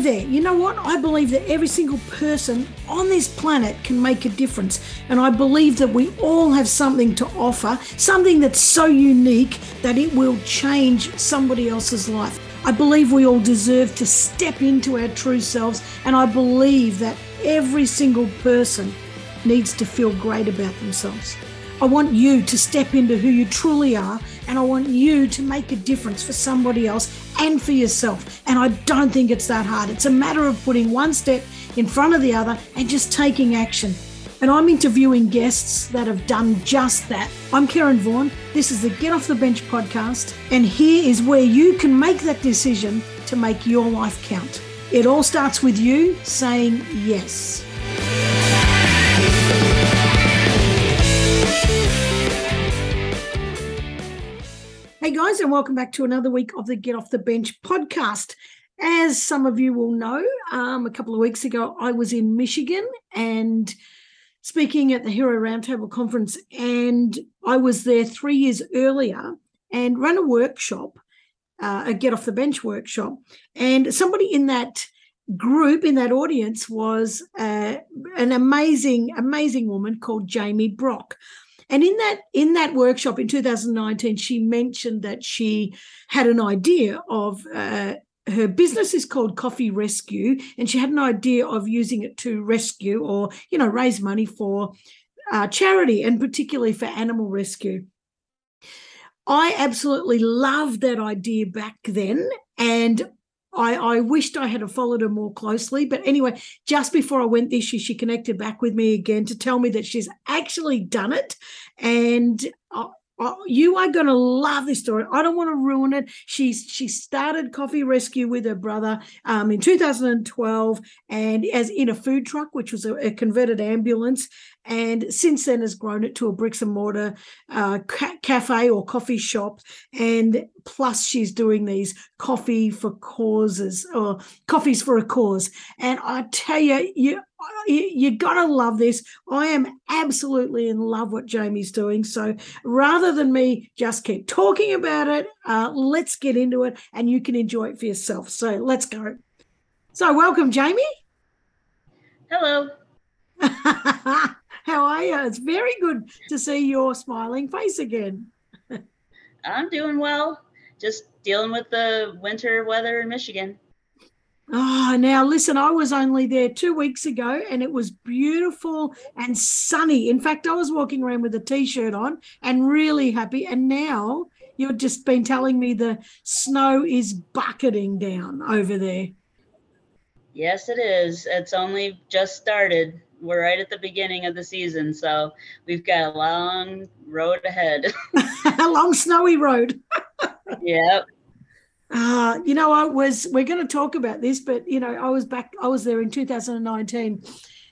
stay there. You know what? I believe that every single person on this planet can make a difference. And I believe that we all have something to offer, something that's so unique that it will change somebody else's life. I believe we all deserve to step into our true selves. And I believe that every single person needs to feel great about themselves. I want you to step into who you truly are, and I want you to make a difference for somebody else and for yourself. And I don't think it's that hard. It's a matter of putting one step in front of the other and just taking action. And I'm interviewing guests that have done just that. I'm Karen Vaughan. This is the Get Off the Bench podcast. And here is where you can make that decision to make your life count. It all starts with you saying yes. Hey guys, and welcome back to another week of the Get Off the Bench podcast. As some of you will know, um, a couple of weeks ago, I was in Michigan and speaking at the Hero Roundtable Conference, and I was there three years earlier and ran a workshop, uh, a Get Off the Bench workshop. And somebody in that group, in that audience, was uh, an amazing, amazing woman called Jamie Brock. And in that in that workshop in 2019, she mentioned that she had an idea of uh, her business is called Coffee Rescue, and she had an idea of using it to rescue or you know raise money for uh, charity and particularly for animal rescue. I absolutely loved that idea back then, and I, I wished I had followed her more closely. But anyway, just before I went this year, she connected back with me again to tell me that she's actually done it. And uh, Oh, you are going to love this story. I don't want to ruin it. She's she started Coffee Rescue with her brother um, in 2012, and as in a food truck, which was a, a, converted ambulance, and since then has grown it to a bricks and mortar uh, ca- cafe or coffee shop. And plus, she's doing these coffee for causes or coffees for a cause. And I tell you, you you, are gotta love this. I am absolutely in love what Jamie's doing. So rather than me just keep talking about it, uh, let's get into it and you can enjoy it for yourself. So let's go. So welcome, Jamie. Hello. How are you? It's very good to see your smiling face again. I'm doing well. Just dealing with the winter weather in Michigan. Oh, now listen, I was only there two weeks ago and it was beautiful and sunny. In fact, I was walking around with a t shirt on and really happy. And now you've just been telling me the snow is bucketing down over there. Yes, it is. It's only just started. We're right at the beginning of the season. So we've got a long road ahead. a long snowy road. yep. Uh, you know, I was, we're going to talk about this, but, you know, I was back, I was there in 2019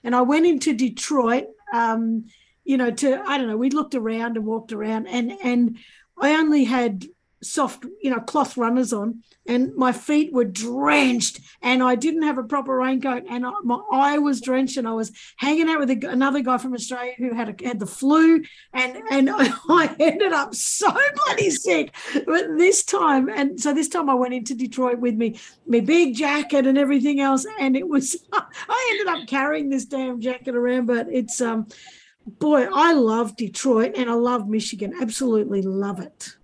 and I went into Detroit, um, you know, to, I don't know, we looked around and walked around and, and I only had soft, you know, cloth runners on, and my feet were drenched, and I didn't have a proper raincoat, and I, my eye was drenched, and I was hanging out with a, another guy from Australia who had a, had the flu, and and I ended up so bloody sick. But this time, and so this time I went into Detroit with me, my big jacket and everything else, and it was I ended up carrying this damn jacket around, but it's um. Boy, I love Detroit and I love Michigan. Absolutely love it.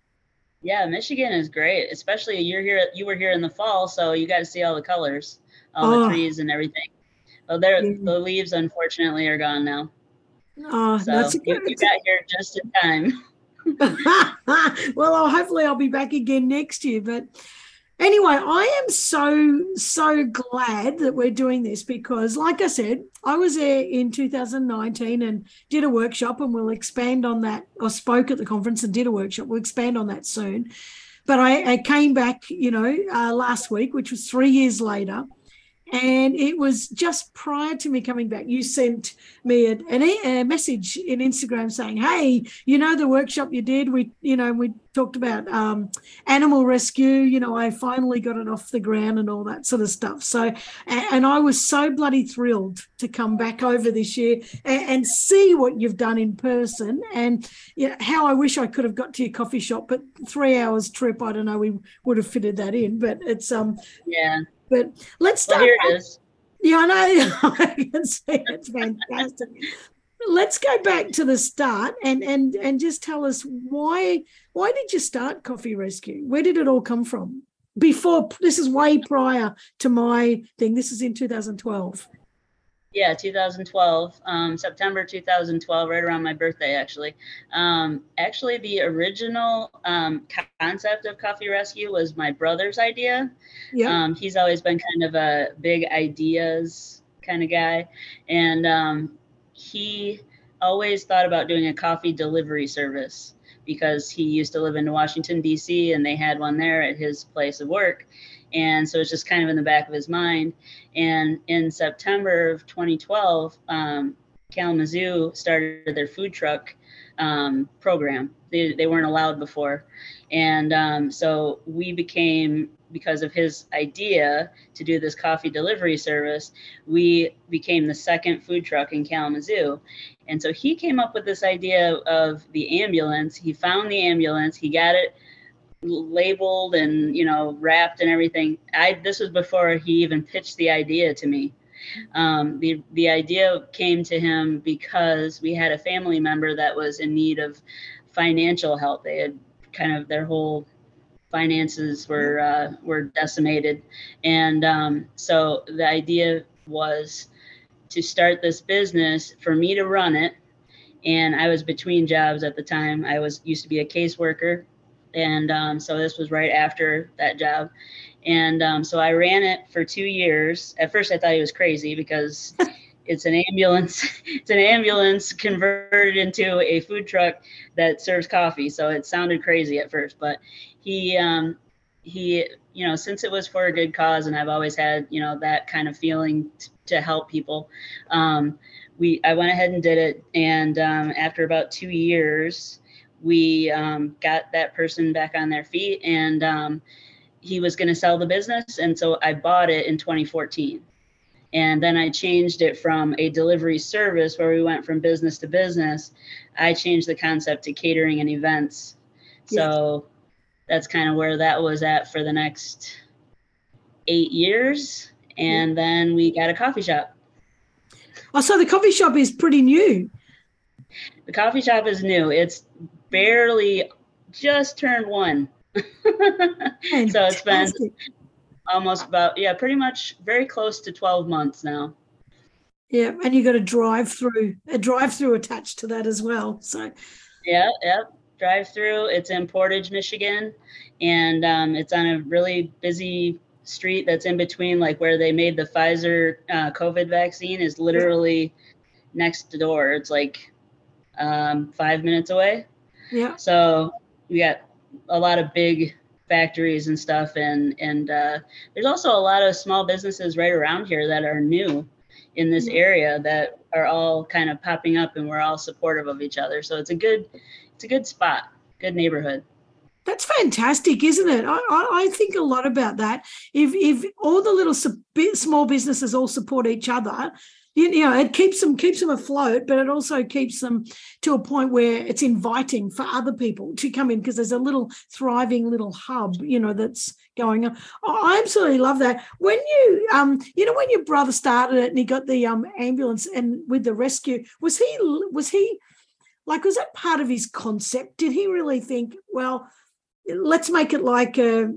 Yeah, Michigan is great, especially you're here. You were here in the fall, so you got to see all the colors, all oh. the trees and everything. Oh, there yeah. the leaves unfortunately are gone now. Oh, so that's good. You, you got here just in time. well, I'll, hopefully I'll be back again next year. But Anyway, I am so, so glad that we're doing this because, like I said, I was there in 2019 and did a workshop, and we'll expand on that, or spoke at the conference and did a workshop. We'll expand on that soon. But I, I came back, you know, uh, last week, which was three years later, and it was just prior to me coming back, you sent me a, message in Instagram saying, Hey, you know, the workshop you did, we, you know, we talked about um, animal rescue, you know, I finally got it off the ground and all that sort of stuff. So, and, and I was so bloody thrilled to come back over this year and, and see what you've done in person. And you know, how I wish I could have got to your coffee shop, but three hours trip, I don't know, we would have fitted that in, but it's, um, yeah But let's start. Well, here it is. Yeah, I know. I can see it's fantastic. Let's go back to the start and and and just tell us why why did you start Coffee Rescue? Where did it all come from? Before this is way prior to my thing. This is in 2012. Yeah, 2012, um, September 2012, right around my birthday, actually. Um, actually, the original um, concept of Coffee Rescue was my brother's idea. Yeah. Um, he's always been kind of a big ideas kind of guy. And um, he always thought about doing a coffee delivery service because he used to live in Washington, D.C., and they had one there at his place of work. And so it's just kind of in the back of his mind. And in September of 2012, um, Kalamazoo started their food truck um, program. They, they weren't allowed before. And um, so we became, because of his idea to do this coffee delivery service, we became the second food truck in Kalamazoo. And so he came up with this idea of the ambulance. He found the ambulance, he got it labeled and you know wrapped and everything. I this was before he even pitched the idea to me. Um, the the idea came to him because we had a family member that was in need of financial help. They had kind of their whole finances were uh, were decimated. And um, so the idea was to start this business for me to run it. And i was between jobs at the time. I was used to be a caseworker and um, so this was right after that job. And um, so i ran it for two years. At first i thought he was crazy because it's an ambulance it's an ambulance converted into a food truck that serves coffee. So it sounded crazy at first but he um, he you know since it was for a good cause and i've always had you know that kind of feeling t- to help people um, we i went ahead and did it. And um, after about two years we um, got that person back on their feet and um, he was going to sell the business and so i bought it in 2014 and then i changed it from a delivery service where we went from business to business. I changed the concept to catering and events. So that's kind of where that was at for the next eight years. And then we got a coffee shop. Oh so the coffee shop is pretty new. The coffee shop is new. It's barely just turned one. so it's been almost about yeah, pretty much very close to 12 months now. Yeah, and you got a drive through, a drive through attached to that as well. So yeah, yeah, drive through. It's in Portage, Michigan, and um, it's on a really busy street that's in between, like where they made the Pfizer uh, COVID vaccine, is literally yeah. next door. It's like um, five minutes away. Yeah. So we got a lot of big factories and stuff, and and uh, there's also a lot of small businesses right around here that are new in this area that are all kind of popping up, and we're all supportive of each other. So it's a good it's a good spot, good neighborhood. That's fantastic, isn't it? I, I, think a lot about that. If if all the little small businesses all support each other, you know it keeps them keeps them afloat but it also keeps them to a point where it's inviting for other people to come in because there's a little thriving little hub you know that's going on. Oh, i absolutely love that. When you um you know when your brother started it and he got the um ambulance and with the rescue was he was he like was that part of his concept? Did he really think well let's make it like a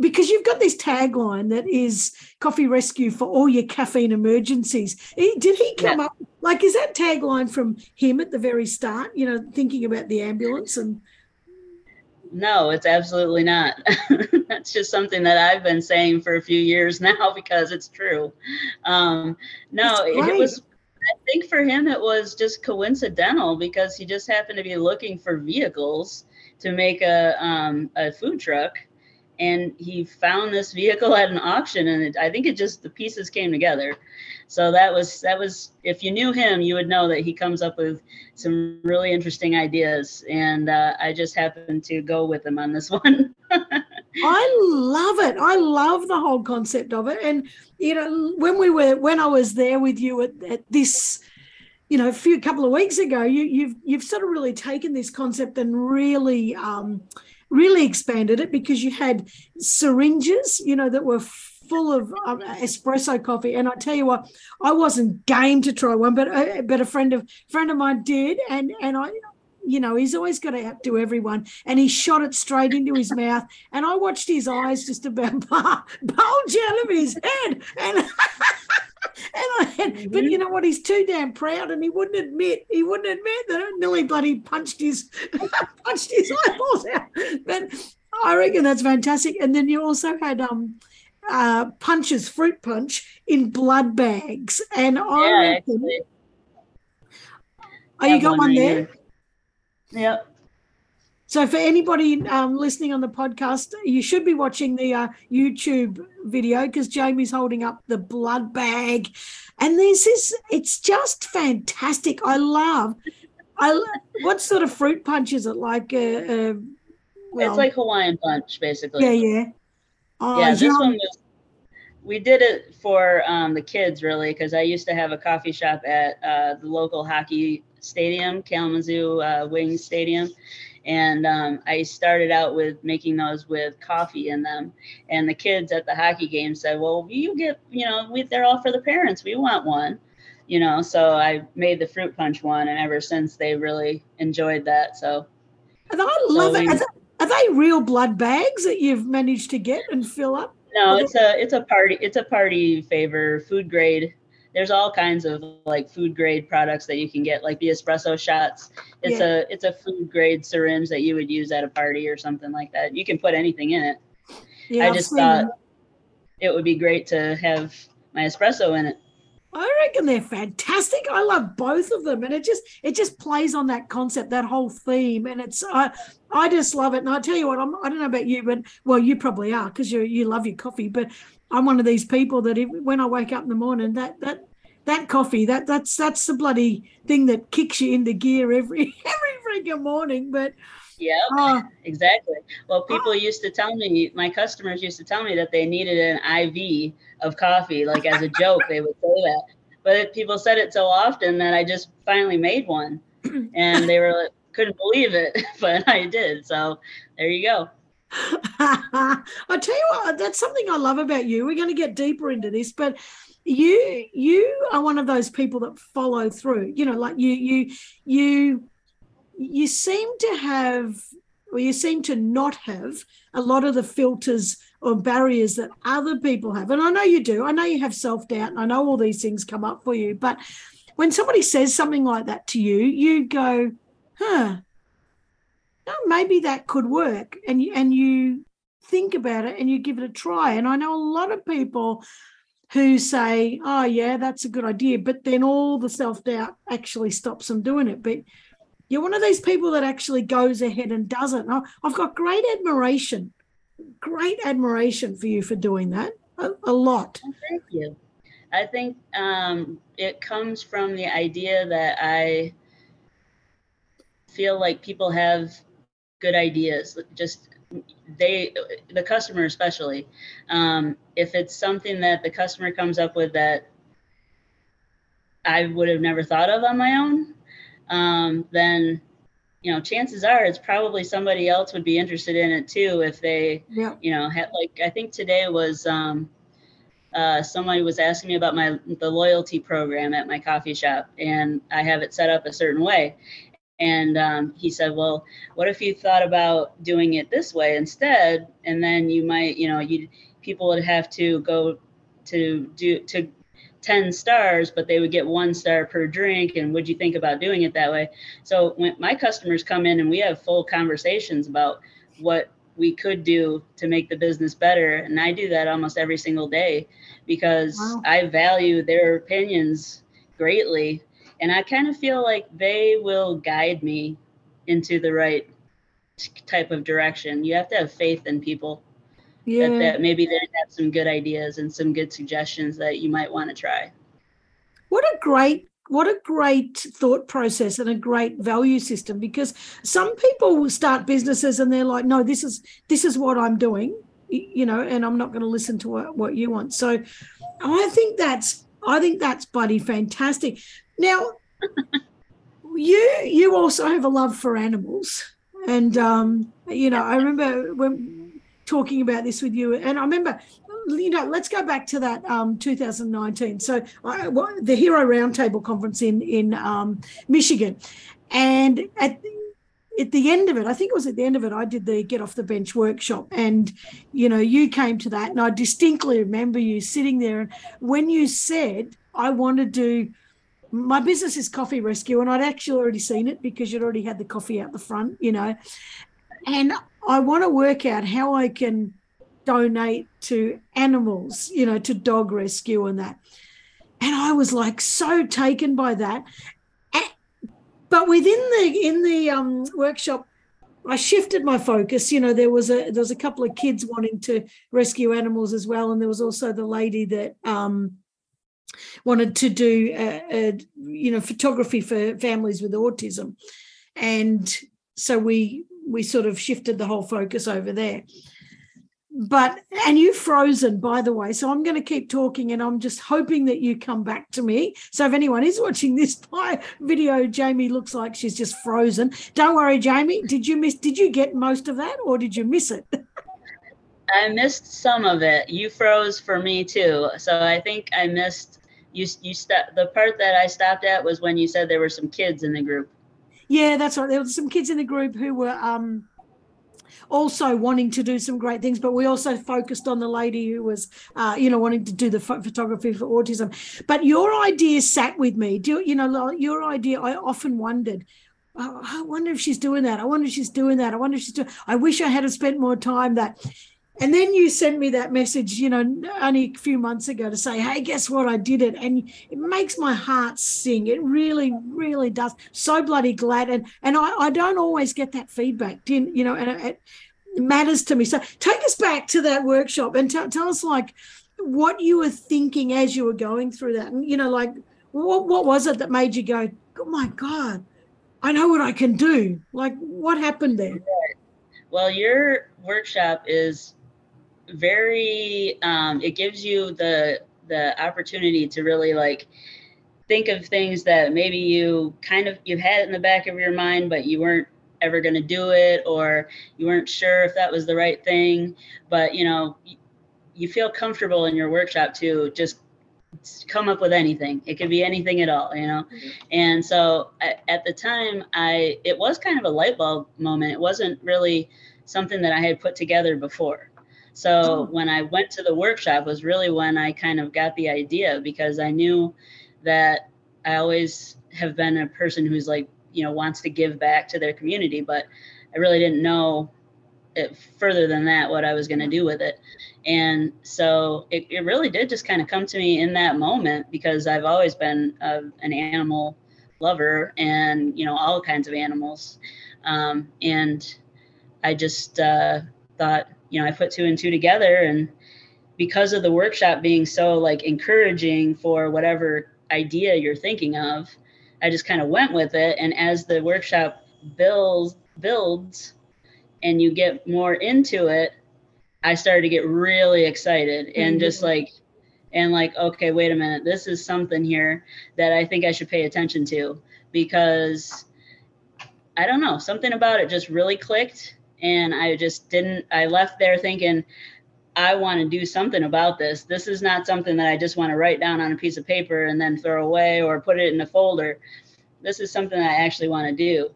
because you've got this tagline that is coffee rescue for all your caffeine emergencies. Did he come yeah. up like is that tagline from him at the very start you know thinking about the ambulance and no it's absolutely not. That's just something that i've been saying for a few years now because it's true. Um, no it was i think for him it was just coincidental because he just happened to be looking for vehicles to make a, um, a food truck and he found this vehicle at an auction and it, i think it just the pieces came together. So that was that was if you knew him you would know that he comes up with some really interesting ideas and uh, i just happened to go with him on this one. I love it. I love the whole concept of it. And you know when we were when i was there with you at, at this you know a few couple of weeks ago you, you've you've sort of really taken this concept and really um, really expanded it because you had syringes, you know, that were full of um, espresso coffee. And I tell you what, I wasn't game to try one, but uh, but a friend of friend of mine did, and and I. You know, he's always got to outdo everyone. And he shot it straight into his mouth. And I watched his eyes just about bulge out of his head. And And I had, mm-hmm. but you know what? He's too damn proud, and he wouldn't admit he wouldn't admit that nearly bloody punched his punched his eyeballs out. But I reckon that's fantastic. And then you also had um uh punches, fruit punch in blood bags, and I yeah, reckon. Oh, you got one, one there? Yep. So, for anybody um, listening on the podcast, you should be watching the uh, YouTube video because Jamie's holding up the blood bag, and this is it's just fantastic. I love. I what sort of fruit punch is it like? Uh, uh, well, it's like Hawaiian punch, basically. Yeah, yeah. Oh, yeah, this yum. one was. We did it for um, the kids, really, because I used to have a coffee shop at uh, the local hockey stadium, Kalamazoo uh, Wings Stadium, and um, I started out with making those with coffee in them. And the kids at the hockey game said, "Well, you get, you know, we, they're all for the parents. We want one." You know, so I made the fruit punch one, and ever since they really enjoyed that. So I love so it. Are they real blood bags that you've managed to get and fill up? No, it's a it's a party it's a party favor food grade there's all kinds of like food grade products that you can get, like the espresso shots. It's yeah. a it's a food grade syringe that you would use at a party or something like that. You can put anything in it. Yeah, I just thought it would be great to have my espresso in it. I reckon they're fantastic. I love both of them, and it just it just plays on that concept, that whole theme, and it's I I just love it. And I tell you what, I'm, I don't know about you, but well, you probably are because you you love your coffee. But I'm one of these people that if, when I wake up in the morning, that that that coffee, that that's that's the bloody thing that kicks you into gear every every freaking morning. But yeah, uh, exactly. Well, people uh, used to tell me, my customers used to tell me that they needed an IV of coffee, like as a joke, they would say that. But people said it so often that I just finally made one, and they were like, couldn't believe it, but I did. So there you go. I tell you what, that's something I love about you. We're going to get deeper into this, but you you are one of those people that follow through. You know, like you you you you seem to have or you seem to not have a lot of the filters or barriers that other people have. And I know you do. I know you have self doubt, and I know all these things come up for you. But when somebody says something like that to you, you go, huh, oh, maybe that could work. And you, and you think about it and you give it a try. And I know a lot of people who say, oh, yeah, that's a good idea. But then all the self doubt actually stops them doing it. But you're one of these people that actually goes ahead and does it. And I've got great admiration, great admiration for you for doing that a, a lot. thank you. I think um, it comes from the idea that I feel like people have good ideas. Just they, the customer especially, um, if it's something that the customer comes up with that I would have never thought of on my own, um, then you know chances are it's probably somebody else would be interested in it too if they yeah. you know had like i think today was um, uh, somebody was asking me about my the loyalty program at my coffee shop and i have it set up a certain way and um, he said, well, what if you thought about doing it this way instead? And then you might, you know, you people would have to go to do to 10 stars, but they would get one star per drink. And would you think about doing it that way? So when my customers come in and we have full conversations about what we could do to make the business better. And I do that almost every single day because wow. I value their opinions greatly and I kind of feel like they will guide me into the right type of direction. You have to have faith in people. Yeah. That, that maybe they have some good ideas and some good suggestions that you might want to try. What a great what a great thought process and a great value system because some people will start businesses and they're like no this is this is what i'm doing you know and i'm not going to listen to what, what you want so i think that's i think that's bloody fantastic now, you you also have a love for animals, And um, you know, I remember when talking about this with you, and I remember you know, let's go back to that um, 2019. So I, the Hero Roundtable conference in in um, Michigan, and at at the end of it, I think it was at the end of it, I did the Get Off the Bench workshop, and you know, you came to that, and I distinctly remember you sitting there, and when you said, "I want to do." My business is coffee rescue, and I'd actually already seen it because you'd already had the coffee out the front, you know. And I want to work out how I can donate to animals, you know, to dog rescue and that. And I was like so taken by that. But within the in the um, workshop, I shifted my focus. You know, there was a there was a couple of kids wanting to rescue animals as well, and there was also the lady that um, wanted to do a, a, you know photography for families with autism, and so we we sort of shifted the whole focus over there. But and you've frozen by the way so i'm going to keep talking and i'm just hoping that you come back to me. So if anyone is watching this video jamie looks like she's just frozen. Don't worry jamie did you miss did you get most of that or did you miss it? I missed some of it. You froze for me too. So i think i missed you you st- the part that i stopped at was when you said there were some kids in the group yeah that's right there were some kids in the group who were um also wanting to do some great things, but we also focused on the lady who was, uh, you know, wanting to do the photography for autism. But your idea sat with me. Do you know your idea? I often wondered. Oh, I wonder if she's doing that. I wonder if she's doing that. I wonder if she's doing. I wish I had spent more time that. And then you sent me that message, you know, only a few months ago to say, hey, guess what? I did it. And it makes my heart sing. It really, really does. So bloody glad. And and I, I don't always get that feedback, you know, and it, it matters to me. So take us back to that workshop and t- tell us like what you were thinking as you were going through that. And, you know, like what, what was it that made you go, oh my God, I know what I can do? Like what happened there? Well, your workshop is very um, it gives you the the opportunity to really like think of things that maybe you kind of you had in the back of your mind but you weren't ever going to do it or you weren't sure if that was the right thing. But you know you feel comfortable in your workshop to just come up with anything. It could be anything at all you know? Mm-hmm. and so at, at the time i it was kind of a light bulb moment. It wasn't really something that i had put together before so oh. when I went to the workshop was really when I kind of got the idea because I knew that I always have been a person who's like, you know, wants to give back to their community, but I really didn't know it further than that what I was going to do with it. And so it, it really did just kind of come to me in that moment because I've always been a, an animal lover and, you know, all kinds of animals. Um, and I just uh, thought, you know, I put two and two together and because of the workshop being so like encouraging for whatever idea you're thinking of, I just kind of went with it. And as the workshop builds builds and you get more into it, I started to get really excited and mm-hmm. just like and like, okay, wait a minute, this is something here that I think I should pay attention to because I don't know, something about it just really clicked and I just didn't. I left there thinking, I want to do something about this. This is not something that I just want to write down on a piece of paper and then throw away or put it in a folder. This is something I actually want to do.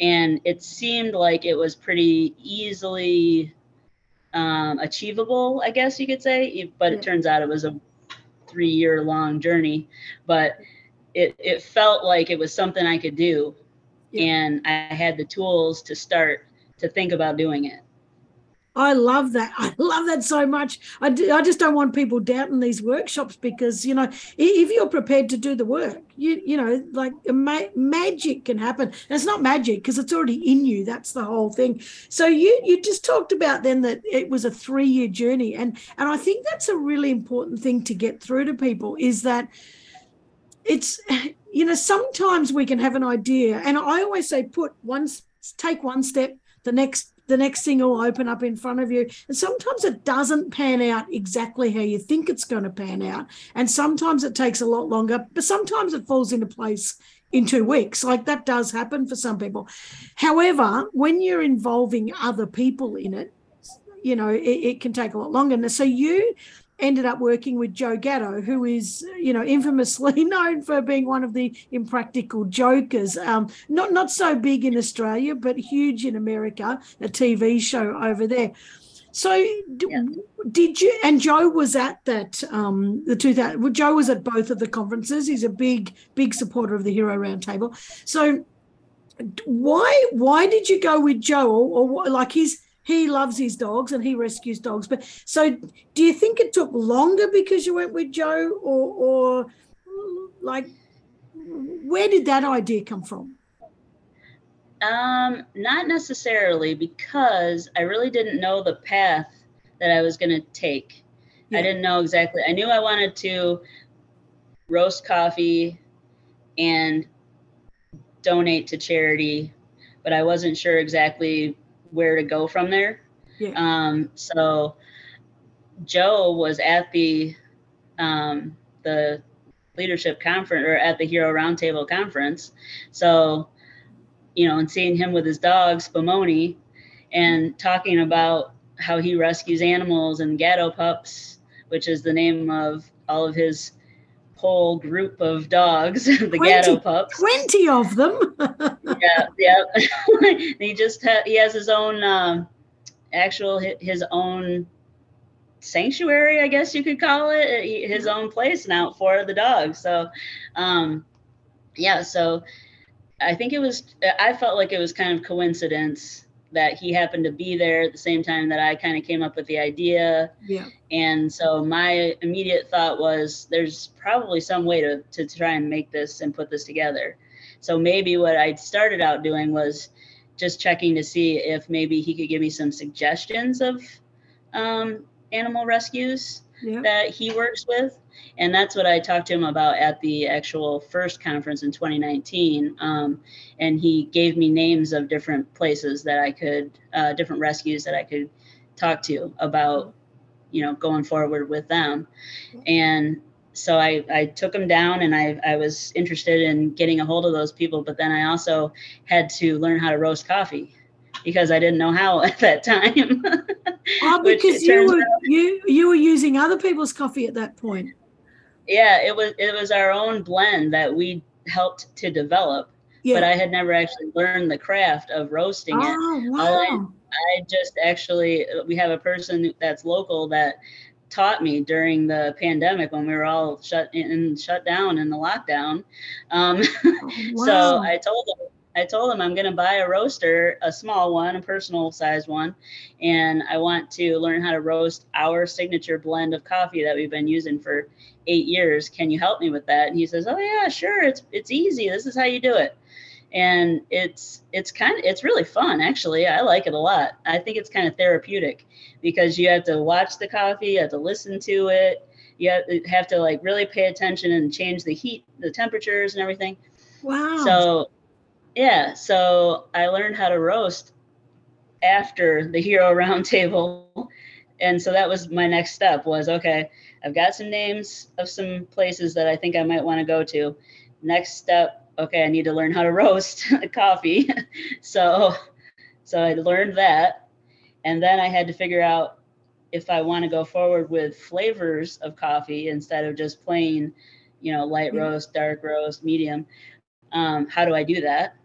And it seemed like it was pretty easily um, achievable, I guess you could say. But it turns out it was a three year long journey. But it, it felt like it was something I could do. Yeah. And I had the tools to start to think about doing it. I love that. I love that so much. I, do, I just don't want people doubting these workshops because, you know, if you're prepared to do the work, you you know, like ma- magic can happen. And it's not magic because it's already in you. That's the whole thing. So you you just talked about then that it was a three year journey, and and I think that's a really important thing to get through to people is that it's you know sometimes we can have an idea, and I always say put one take one step the next the next thing will open up in front of you. And sometimes it doesn't pan out exactly how you think it's going to pan out. And sometimes it takes a lot longer, but sometimes it falls into place in two weeks. Like that does happen for some people. However, when you're involving other people in it, you know, it, it can take a lot longer. So you ended up working with Joe Gatto, who is, you know, infamously known for being one of the impractical jokers. Um, not not so big in Australia, but huge in America. A TV show over there. So yeah. did you? And Joe was at that um, the 2000. well, Joe was at both of the conferences. He's a big big supporter of the Hero Roundtable. So why why did you go with Joe or, or like he's he loves his dogs and he rescues dogs. But so do you think it took longer because you went with Joe or or like where did that idea come from? Um, not necessarily because I really didn't know the path that I was going to take. Yeah. I didn't know exactly. I knew I wanted to roast coffee and donate to charity, but I wasn't sure exactly where to go from there. Yeah. Um, so Joe was at the um, the leadership conference or at the Hero Roundtable conference. So you know, and seeing him with his dog, Spumoni, and talking about how he rescues animals and Gatto pups, which is the name of all of his whole group of dogs, the 20, Gatto pups. 20 of them. yeah, yeah. he just ha- he has his own um, actual his own sanctuary, I guess you could call it, his own place now for the dogs. So, um, yeah, so I think it was, I felt like it was kind of coincidence that he happened to be there at the same time that I kind of came up with the idea. Yeah. And so my immediate thought was there's probably some way to, to try and make this and put this together. So maybe what I started out doing was just checking to see if maybe he could give me some suggestions of um, animal rescues yeah. that he works with and that's what I talked to him about at the actual first conference in 2019. Um, and he gave me names of different places that I could, uh, different rescues that I could talk to about, you know, going forward with them. And so I, I took them down and I, I was interested in getting a hold of those people, but then I also had to learn how to roast coffee because I didn't know how at that time. oh, because you were out, you you were using other people's coffee at that point yeah it was it was our own blend that we helped to develop yeah. but i had never actually learned the craft of roasting it oh, wow. I, I just actually we have a person that's local that taught me during the pandemic when we were all shut in shut down in the lockdown um, oh, wow. so i told him I told him I'm going to buy a roaster, a small one, a personal size one, and I want to learn how to roast our signature blend of coffee that we've been using for eight years. Can you help me with that? And he says, Oh yeah, sure. It's it's easy. This is how you do it. And it's it's kind of it's really fun actually. I like it a lot. I think it's kind of therapeutic because you have to watch the coffee, you have to listen to it, you have to like really pay attention and change the heat, the temperatures and everything. Wow. So yeah, so I learned how to roast after the Hero Roundtable, and so that was my next step. Was okay. I've got some names of some places that I think I might want to go to. Next step, okay, I need to learn how to roast coffee. so, so I learned that, and then I had to figure out if I want to go forward with flavors of coffee instead of just plain, you know, light roast, dark roast, medium. Um, how do I do that?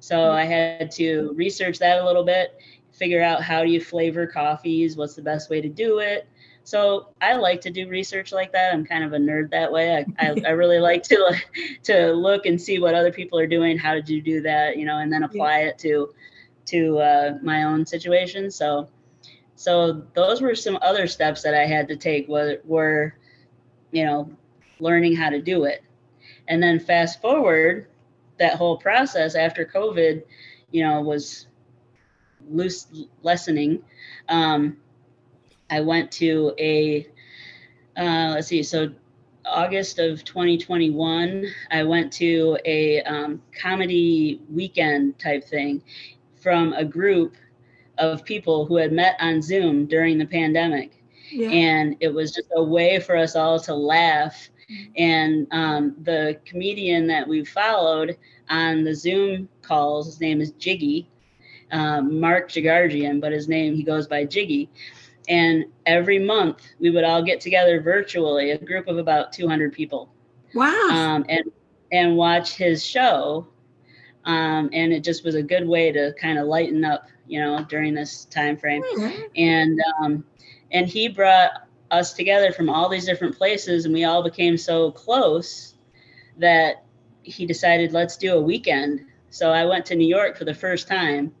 So I had to research that a little bit, figure out how do you flavor coffees, what's the best way to do it. So I like to do research like that. I'm kind of a nerd that way. I, I, I really like to to look and see what other people are doing. How did you do that? You know, and then apply it to to uh, my own situation. So so those were some other steps that I had to take. Were, were you know learning how to do it, and then fast forward that whole process after COVID, you know, was loose lessening. Um, I went to a uh, let's see, so August of 2021, I went to a um, comedy weekend type thing from a group of people who had met on Zoom during the pandemic. Yeah. And it was just a way for us all to laugh And um, the comedian that we followed on the Zoom calls, his name is Jiggy, um, Mark Jagarjian, but his name, he goes by Jiggy. And every month we would all get together virtually, a group of about 200 people. Wow. Um, and, and watch his show. Um, and it just was a good way to kind of lighten up, you know, during this time frame. Mm-hmm. And um, and he brought us together from all these different places, and we all became so close that he decided let's do a weekend. So I went to New York for the first time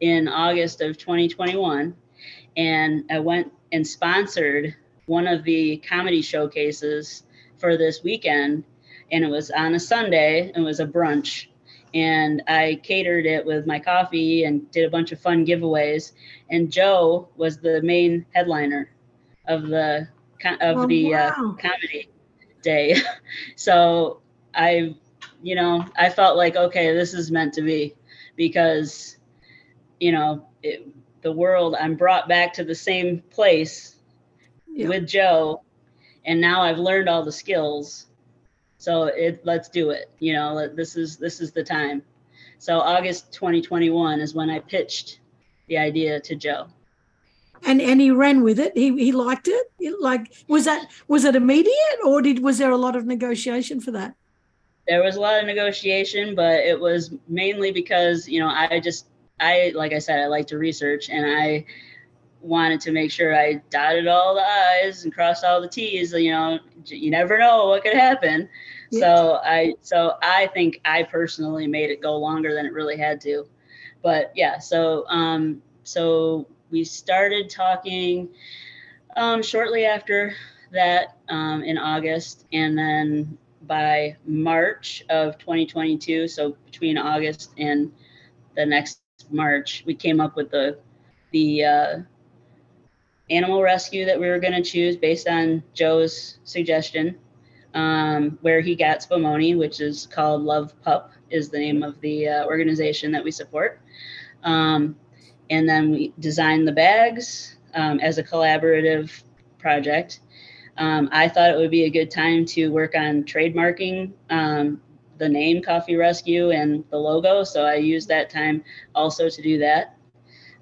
in August of 2021, and I went and sponsored one of the comedy showcases for this weekend, and it was on a Sunday. It was a brunch, and I catered it with my coffee and did a bunch of fun giveaways. And Joe was the main headliner of the of Oh, the uh, comedy day. so I, you know, I felt like okay, this is meant to be because, you know, it, the world. I'm brought back to the same place Yeah. with Joe, and now I've learned all the skills. So it let's do it. You know, this is this is the time. So August 2021 is when I pitched the idea to Joe. and and he ran with it. He he liked it. It- Like was that was it immediate or did was there a lot of negotiation for that? There was a lot of negotiation, but it was mainly because you know I just I like I said I like to research and I wanted to make sure I dotted all the I's and crossed all the T's. You know, you never know what could happen. Yeah. So I so I think I personally made it go longer than it really had to. But yeah, so um so we started talking um shortly after that um in August and then by March of 2022, so between August and the next March, we came up with the the uh, animal rescue that we were going to choose based on Joe's suggestion, um, where he got Spumoni, which is called Love Pup, is the name of the uh, organization that we support. Um, and then we designed the bags um, as a collaborative project. Um, I thought it would be a good time to work on trademarking um, the name Coffee Rescue and the logo. So I used that time also to do that.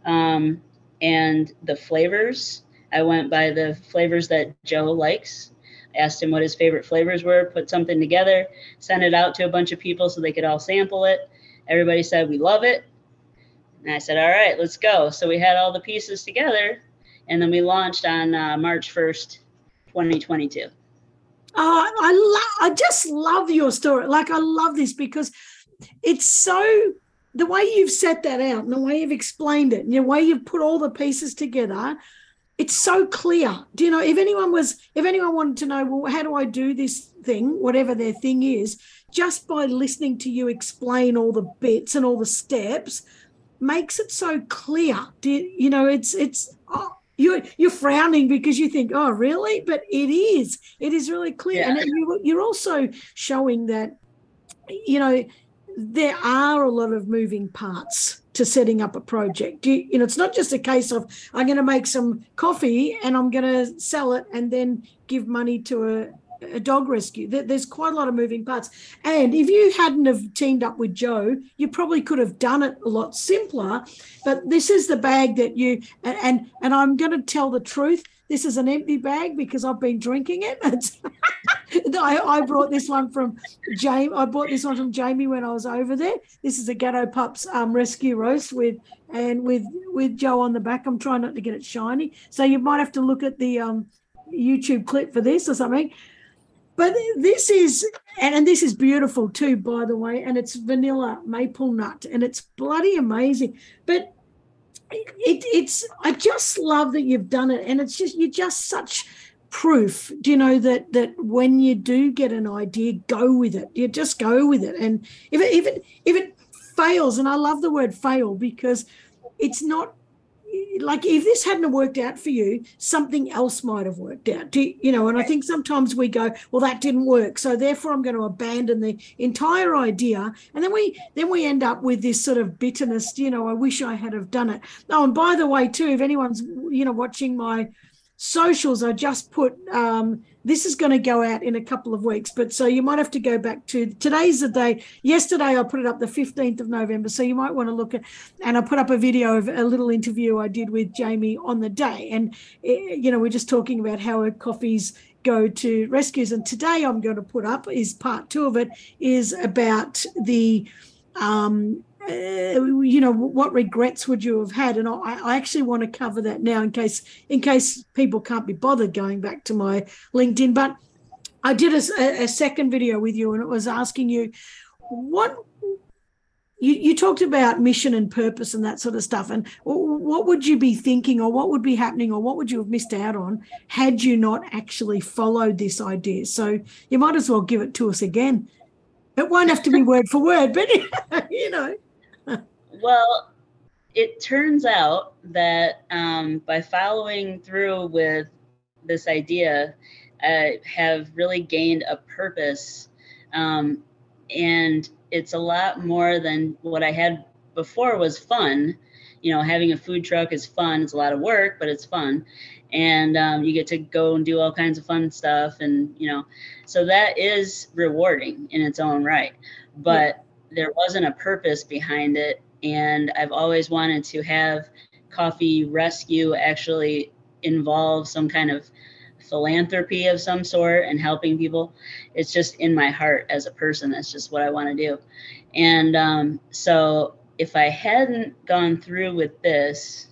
Um, and the flavors, I went by the flavors that Joe likes. I asked him what his favorite flavors were, put something together, sent it out to a bunch of people so they could all sample it. Everybody said, We love it. And I said, All right, let's go. So we had all the pieces together and then we launched on uh, March 1st, 2022. Oh, I love. I just love your story. Like I love this because it's so the way you've set that out and the way you've explained it and the way you've put all the pieces together. It's so clear. Do you know if anyone was if anyone wanted to know, well, how do I do this thing, whatever their thing is, just by listening to you explain all the bits and all the steps, makes it so clear. Do you, you know? It's it's. Oh, you're you're frowning because you think, oh, really? But it is. It is really clear, Yeah. and you, you're also showing that, you know, there are a lot of moving parts to setting up a project. You, you know, it's not just a case of I'm going to make some coffee and I'm going to sell it and then give money to a a dog rescue. There's quite a lot of moving parts. And if you hadn't have teamed up with Joe, you probably could have done it a lot simpler. But this is the bag that you and and, I'm going to tell the truth. This is an empty bag because I've been drinking it. I, I brought this one from Jamie. I bought this one from Jamie when I was over there. This is a Gatto Pups um, rescue roast with and with with Joe on the back. I'm trying not to get it shiny, so you might have to look at the um, YouTube clip for this or something. But this is, and, this is beautiful too, by the way, and it's vanilla maple nut, and it's bloody amazing. But it, it's, I just love that you've done it, and it's just you're just such proof. Do you know that that when you do get an idea, go with it. You just go with it, and if it if it if it fails, and I love the word fail because it's not like if this hadn't worked out for you, something else might have worked out. Do you, you know? And I think sometimes we go, well, that didn't work, so therefore I'm going to abandon the entire idea, and then we then we end up with this sort of bitterness. You know, I wish I had have done it. Oh, and by the way, too, if anyone's you know watching my socials, I just put um, this is going to go out in a couple of weeks, but so you might have to go back to today's the day. Yesterday, I put it up the 15th of November, so you might want to look at, and I put up a video of a little interview I did with Jamie on the day, and eh, you know we're just talking about how her coffees go to rescues, and today I'm going to put up is part two of it is about the um, Uh, you know what regrets would you have had? And I, I, actually want to cover that now in case in case people can't be bothered going back to my linkedin. But i did a, a second video with you and it was asking you what you, you talked about mission and purpose and that sort of stuff. And what would you be thinking or what would be happening or what would you have missed out on had you not actually followed this idea? So you might as well give it to us again. It won't have to be word for word but you know well, it turns out that um, by following through with this idea, I have really gained a purpose. Um, and it's a lot more than what I had before was fun. You know, having a food truck is fun. It's a lot of work, but it's fun. And um, you get to go and do all kinds of fun stuff. And, you know, so that is rewarding in its own right. But yeah. there wasn't a purpose behind it and I've always wanted to have coffee rescue actually involve some kind of philanthropy of some sort and helping people. It's just in my heart as a person. That's just what I want to do. And um, so if I hadn't gone through with this,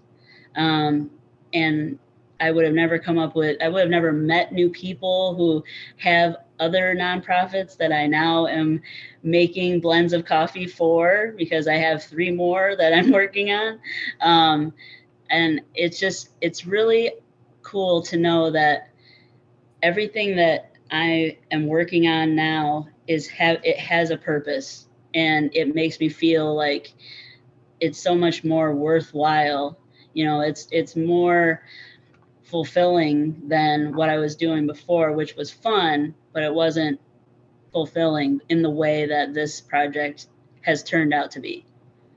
um, and I would have never come up with, I would have never met new people who have other nonprofits that I now am making blends of coffee for because I have three more that I'm working on. Um, and it's just, it's really cool to know that everything that I am working on now is have it has a purpose and it makes me feel like it's so much more worthwhile. You know, it's it's more fulfilling than what I was doing before, which was fun, but it wasn't fulfilling in the way that this project has turned out to be.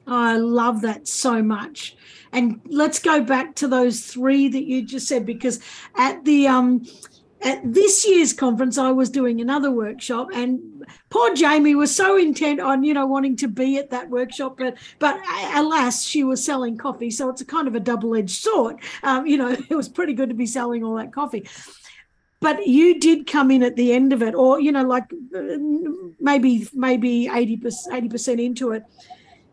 I love that so much. And let's go back to those three that you just said because at the um at this year's conference, I was doing another workshop, and poor Jamie was so intent on, you know, wanting to be at that workshop, but but alas, she was selling coffee, so it's a kind of a double-edged sword. Um, you know, it was pretty good to be selling all that coffee, but you did come in at the end of it, or you know, like maybe maybe percent eighty percent into it,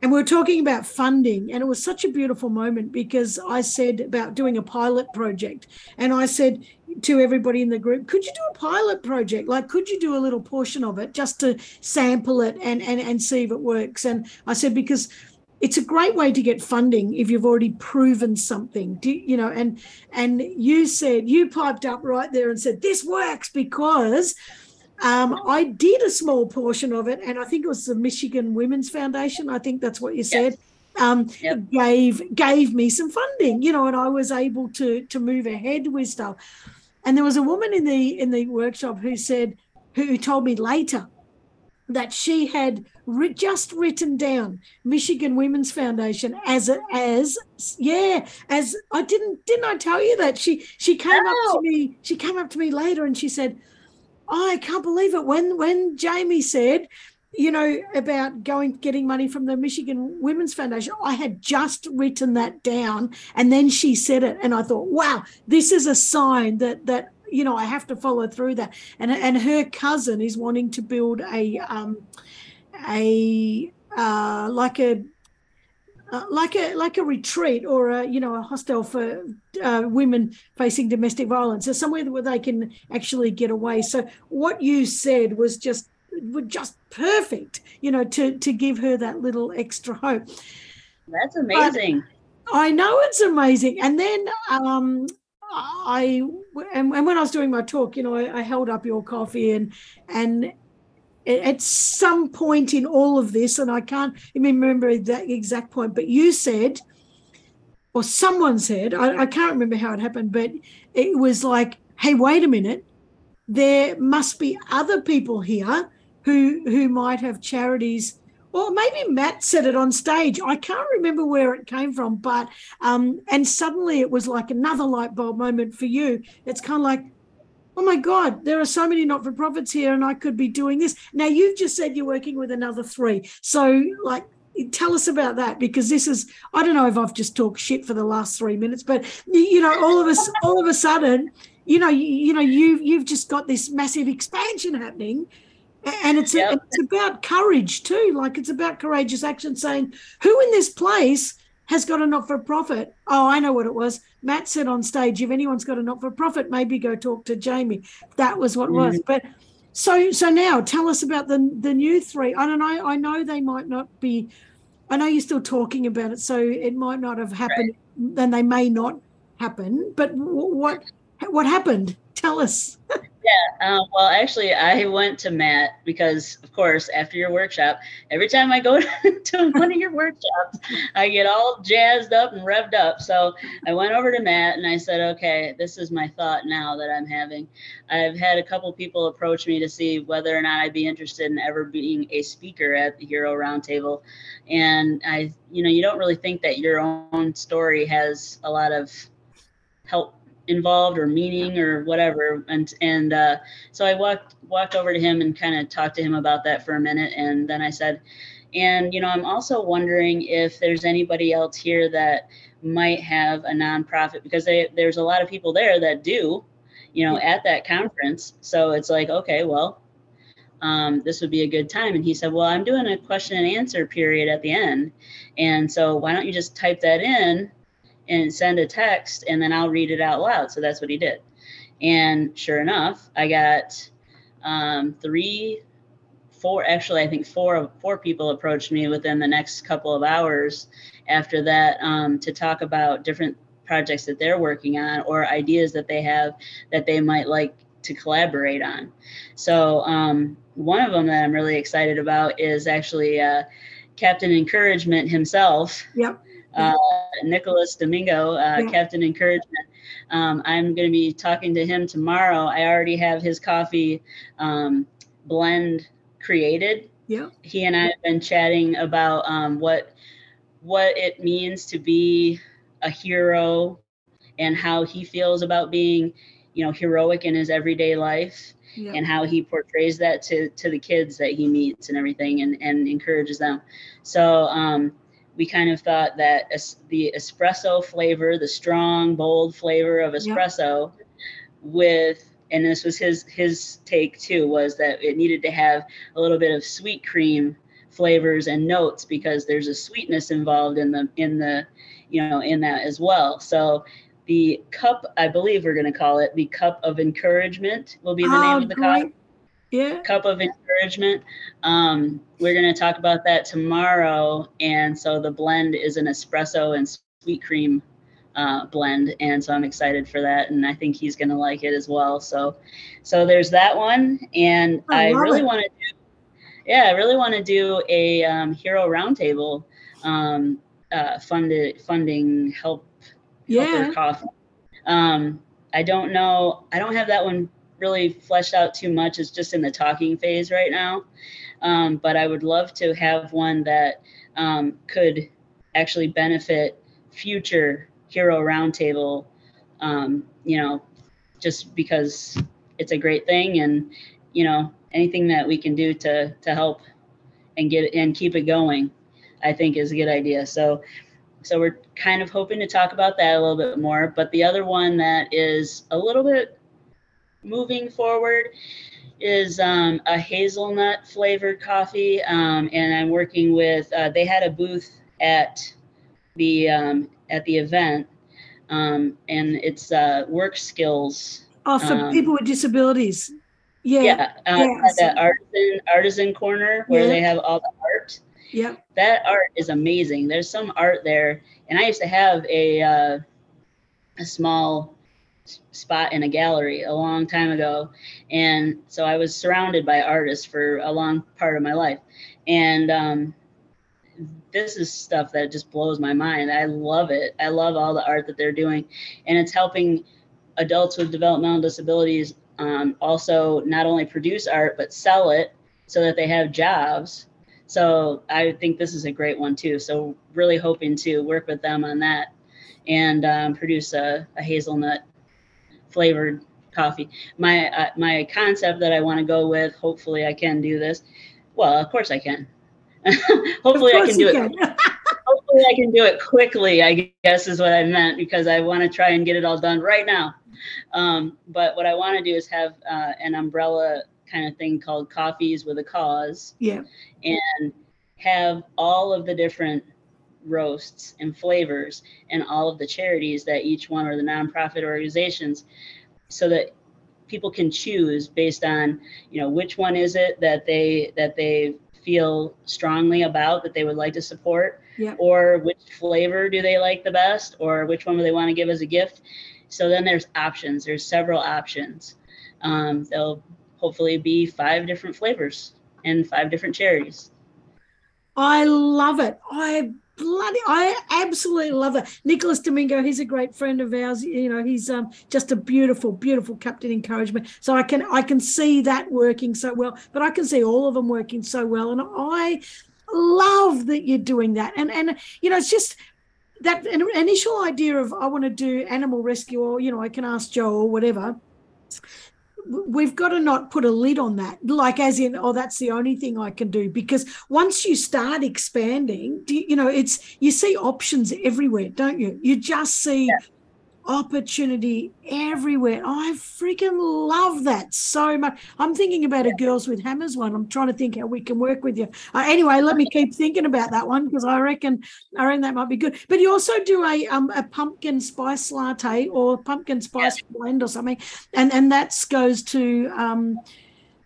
and we were talking about funding and it was such a beautiful moment because i said about doing a pilot project and i said to everybody in the group could you do a pilot project like could you do a little portion of it just to sample it and and, and see if it works and i said because it's a great way to get funding if you've already proven something do, you know and and you said you piped up right there and said this works because um, I did a small portion of it, and I think it was the Michigan Women's Foundation. I think that's what you said. Yes. Um, yep. gave gave me some funding, you know, and I was able to to move ahead with stuff. And there was a woman in the in the workshop who said, who told me later that she had just written down Michigan Women's Foundation as a, as yeah as I didn't didn't I tell you that she she came up to me she came up to me later and she said oh, I can't believe it. When when Jamie said, you know, about going getting money from the Michigan Women's Foundation, I had just written that down, and then she said it, and I thought, wow, this is a sign that that you know I have to follow through that. And and her cousin is wanting to build a um a uh, like a uh, like a like a retreat or a you know a hostel for uh, women facing domestic violence, or somewhere where they can actually get away. So what you said was just was just perfect, you know, to to give her that little extra hope. That's amazing. But I know it's amazing, and then um, I and, and, when I was doing my talk, you know, I, I held up your coffee and and at some point in all of this, and I can't remember that exact point, but you said, or someone said, I, I, can't remember how it happened, but it was like, hey, wait a minute, there must be other people here who who might have charities or maybe Matt said it on stage. I can't remember where it came from, but um, and suddenly it was like another light bulb moment for you. It's kind of like, oh my God, there are so many not for profits here, and I could be doing this. Now you've just said you're working with another three, so like. Tell us about that because this is I don't know if I've just talked shit for the last three minutes, but you know, all of us all of a sudden, you know, you, you know, you've you've just got this massive expansion happening and it's yep. it's about courage too like it's about courageous action saying who in this place has got a not-for-profit? Oh i know what it was. Matt said on stage if anyone's got a not-for-profit maybe go talk to jamie. That was what mm-hmm. was. But so so now tell us about the the new three. I don't know i know they might not be i know you're still talking about it so it might not have happened right. then they may not happen but what what happened? Tell us Yeah, um, well, actually, I went to Matt because, of course, after your workshop, every time I go to one of your workshops, I get all jazzed up and revved up. So I went over to Matt and I said, okay, this is my thought now that I'm having. I've had a couple people approach me to see whether or not I'd be interested in ever being a speaker at the Hero Roundtable. And I, you know, you don't really think that your own story has a lot of help involved or meeting or whatever and and uh, so i walked walked over to him and kind of talked to him about that for a minute and then i said and you know i'm also wondering if there's anybody else here that might have a nonprofit because they, there's a lot of people there that do you know at that conference so it's like okay well um, this would be a good time. And he said, Well, I'm doing a question and answer period at the end. And so why don't you just type that in and send a text and then I'll read it out loud. So that's what he did. And sure enough, I got um, three, four, actually, I think four, of four people approached me within the next couple of hours after that um, to talk about different projects that they're working on or ideas that they have that they might like to collaborate on. So um, one of them that I'm really excited about is actually uh, Captain Encouragement himself. Yep uh, Nicholas Domingo, uh, yeah. Captain Encouragement. Um, I'm going to be talking to him tomorrow. I already have his coffee um, blend created. Yeah. He and I have been chatting about um, what what it means to be a hero and how he feels about being, you know, heroic in his everyday life. Yeah. and how he portrays that to to the kids that he meets and everything and and encourages them so um we kind of thought that es- the espresso flavor, the strong, bold flavor of espresso, yep. with and this was his his take too was that it needed to have a little bit of sweet cream flavors and notes because there's a sweetness involved in the in the you know in that as well so the cup i believe we're going to call it the cup of encouragement will be the oh, name ah, of the great. cup yeah. cup of encouragement. Um, we're going to talk about that tomorrow. And so the blend is an espresso and sweet cream uh, blend. And so I'm excited for that. And I think he's going to like it as well. So, so there's that one. And I, I really want to do, yeah, I really want to do a um, hero roundtable um, uh, funded funding help. Yeah. Coffee. Um, I don't know. I don't have that one really fleshed out too much. It's just in the talking phase right now. Um, but I would love to have one that um, could actually benefit future Hero Roundtable. Um, you know, just because it's a great thing, and you know, anything that we can do to to help and get and keep it going, I think is a good idea. So. So we're kind of hoping to talk about that a little bit more. But the other one that is a little bit moving forward is um, a hazelnut flavored coffee, um, and I'm working with. Uh, they had a booth at the um, at the event, um, and it's uh, work skills. Oh, for um, people with disabilities. Yeah. Yeah. Uh. That artisan artisan corner where yeah. they have all the art. Yeah. That art is amazing. There's some art there, and I used to have a uh, a small spot in a gallery a long time ago. And so I was surrounded by artists for a long part of my life. And um, this is stuff that just blows my mind. I love it. I love all the art that they're doing. And it's helping adults with developmental disabilities um, also not only produce art, but sell it so that they have jobs So I think this is a great one too. So really hoping to work with them on that and um, produce a, a, hazelnut flavored coffee. My uh, my concept that I want to go with. Hopefully, I can do this. Well, of course I can. hopefully, I can do it. hopefully, I can do it quickly. I guess is what I meant because I want to try and get it all done right now. Um, but what I want to do is have uh, an umbrella kind of thing called Coffees with a Cause. Yeah. And have all of the different roasts and flavors and all of the charities that each one or the nonprofit organizations so that people can choose based on you know which one is it that they that they feel strongly about that they would like to support yeah. or which flavor do they like the best or which one do they want to give as a gift. So then there's options there's several options. Um, there'll hopefully be five different flavors and five different cherries i love it. I bloody i absolutely love it. Nicholas domingo he's a great friend of ours. You know he's um, just a beautiful beautiful captain encouragement. So i can i can see that working so well but i can see all of them working so well. And i love that you're doing that. And and you know it's just that initial idea of i want to do animal rescue or you know i can ask joe or whatever we've got to not put a lid on that. Like as in oh that's the only thing i can do. Because once you start expanding you know it's you see options everywhere don't you? You just see yeah opportunity everywhere. I freaking love that so much. I'm thinking about a Girls with Hammers one. I'm trying to think how we can work with you. Uh, anyway, let me keep thinking about that one because I reckon I reckon that might be good. But you also do a um a pumpkin spice latte or pumpkin spice blend or something, and and that goes to um.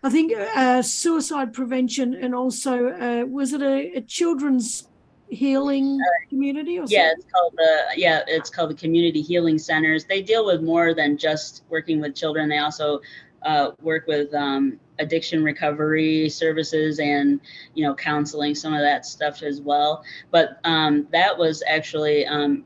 I think uh, suicide prevention and also uh, was it a, a children's healing community or yeah it's called the yeah it's called the community healing centers. They deal with more than just working with children. They also uh, work with um, addiction recovery services and you know counseling some of that stuff as well. But um, that was actually um,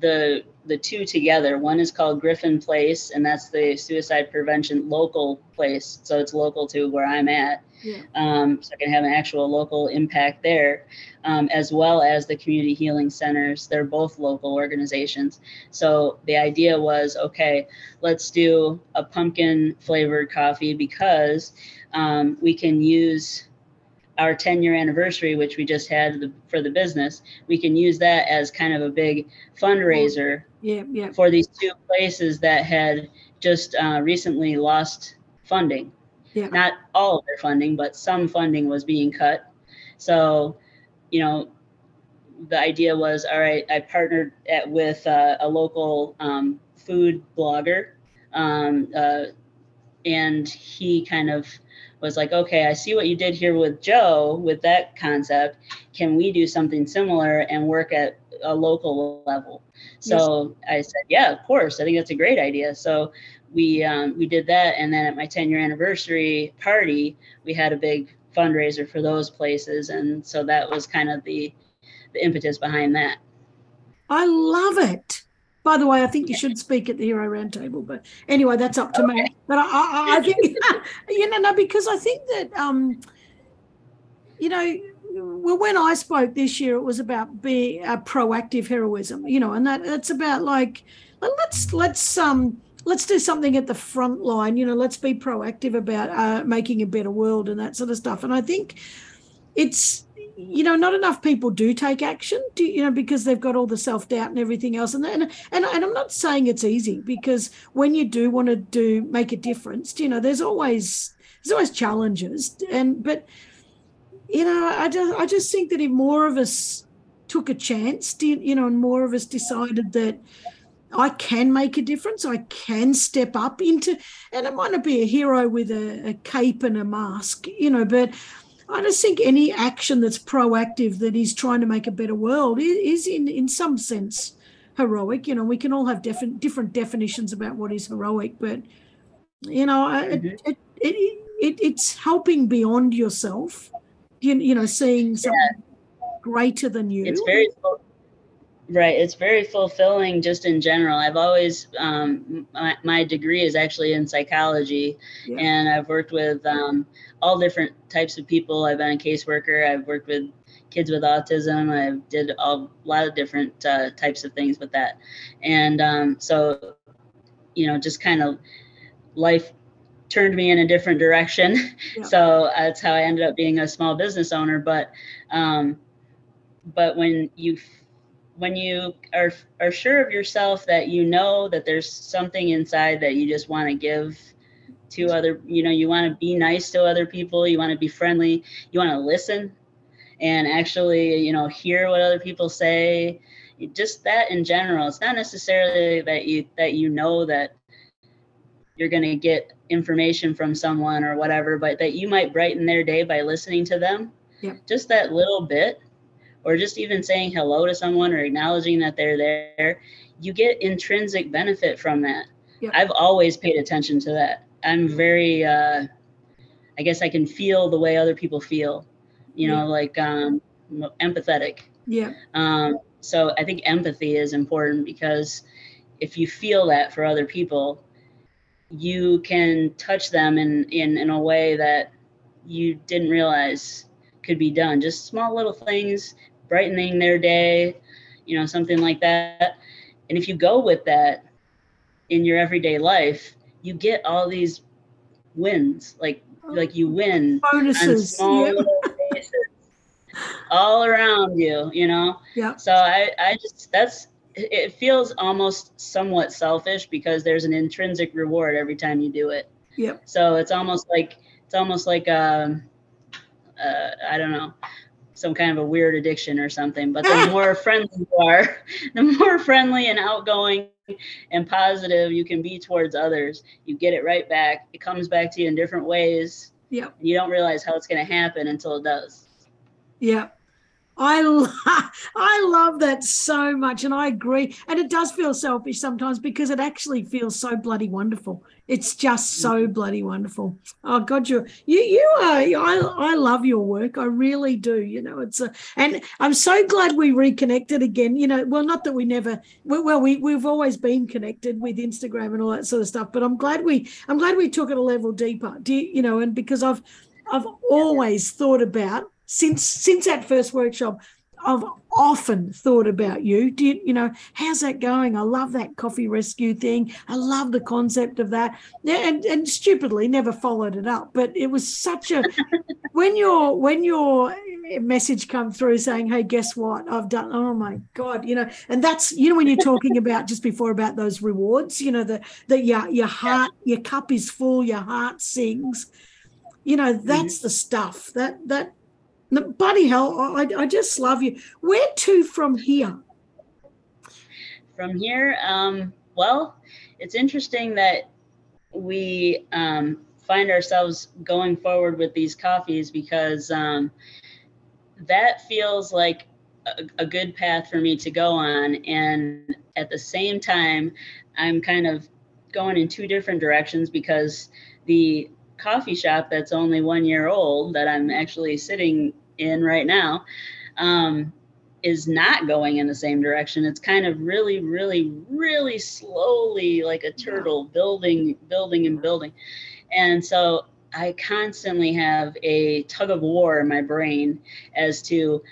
the the two together one is called griffin place and that's the suicide prevention local place so it's local to where i'm at yeah. um, so I can have an actual local impact there, um, as well as the community healing centers. They're both local organizations. So the idea was okay, let's do a pumpkin flavored coffee because um, we can use our 10 year anniversary, which we just had the, for the business, we can use that as kind of a big fundraiser yeah, yeah. for these two places that had just uh, recently lost funding. Yeah. Not all of their funding, but some funding was being cut. So, you know, the idea was all right, I partnered at, with uh, a local um, food blogger. Um, uh, and he kind of was like, okay, I see what you did here with Joe with that concept. Can we do something similar and work at a local level? So yes. I said, yeah, of course. I think that's a great idea. So we um, we did that, and then at my 10 year anniversary party, we had a big fundraiser for those places, and so that was kind of the the impetus behind that. I love it. By the way, I think you should speak at the Hero Roundtable, but anyway, that's up to okay. me. But I, I, I think you know, no, because I think that um, you know, well, when I spoke this year, it was about being a proactive heroism, you know, and that it's about like let's let's um let's do something at the front line you know let's be proactive about uh, making a better world and that sort of stuff and i think it's you know not enough people do take action do, you know because they've got all the self-doubt and everything else and, and and and i'm not saying it's easy because when you do want to do make a difference you know there's always there's always challenges and but you know i just i just think that if more of us took a chance you know and more of us decided that I can make a difference. I can step up into, and it might not be a hero with a, a, cape and a mask, you know, but I just think any action that's proactive that is trying to make a better world is, in, in some sense, heroic. You know, we can all have different different definitions about what is heroic, but you know, it, it, it, it, it's helping beyond yourself. You, you know, seeing something yeah. greater than you. It's very Right. It's very fulfilling just in general. I've always, um, my, my degree is actually in psychology, yeah. and I've worked with um, all different types of people. I've been a caseworker, I've worked with kids with autism, I did a lot of different uh, types of things with that. And um, so, you know, just kind of life turned me in a different direction. Yeah. so that's how I ended up being a small business owner. But, um, but when you when you are are sure of yourself that you know that there's something inside that you just want to give to other you know you want to be nice to other people you want to be friendly you want to listen and actually you know hear what other people say just that in general it's not necessarily that you that you know that you're going to get information from someone or whatever but that you might brighten their day by listening to them yeah. just that little bit or just even saying hello to someone or acknowledging that they're there, you get intrinsic benefit from that. Yep. I've always paid attention to that. I'm very, uh, I guess I can feel the way other people feel, you know, like um, empathetic. Yeah. Um, so I think empathy is important because if you feel that for other people, you can touch them in, in, in a way that you didn't realize could be done. Just small little things, brightening their day, you know, something like that. And if you go with that in your everyday life, you get all these wins. Like like you win bonuses small yeah. all around you, you know? Yeah. So I, I just that's it feels almost somewhat selfish because there's an intrinsic reward every time you do it. Yep. So it's almost like it's almost like um uh, I don't know, some kind of a weird addiction or something. But the ah! more friendly you are, the more friendly and outgoing and positive you can be towards others. You get it right back. It comes back to you in different ways. Yeah. You don't realize how it's going to happen until it does. Yeah. I lo- I love that so much, and I agree. And it does feel selfish sometimes because it actually feels so bloody wonderful. It's just so mm-hmm. bloody wonderful. Oh God, you you you are. I I love your work. I really do. You know, it's a, and I'm so glad we reconnected again. You know, well, not that we never. Well, we we've always been connected with Instagram and all that sort of stuff. But I'm glad we I'm glad we took it a level deeper. Do you, you know? And because I've I've always thought about since since that first workshop I've often thought about you. Do you, you know, how's that going? I love that coffee rescue thing. I love the concept of that. And, and stupidly never followed it up. But it was such a when your when your message come through saying, Hey, guess what? I've done oh my God, you know, and that's you know, when you're talking about just before about those rewards, you know, the that your your heart, your cup is full, your heart sings. You know, that's mm-hmm. the stuff that that Buddy hell, I, I just love you. Where to from here? From here, um, well, it's interesting that we um, find ourselves going forward with these coffees because um, that feels like a, a, good path for me to go on. And at the same time, I'm kind of going in two different directions because the coffee shop that's only one year old that I'm actually sitting in right now um, is not going in the same direction. It's kind of really, really, really slowly, like a turtle, building, building, and building. And so I constantly have a tug of war in my brain as to,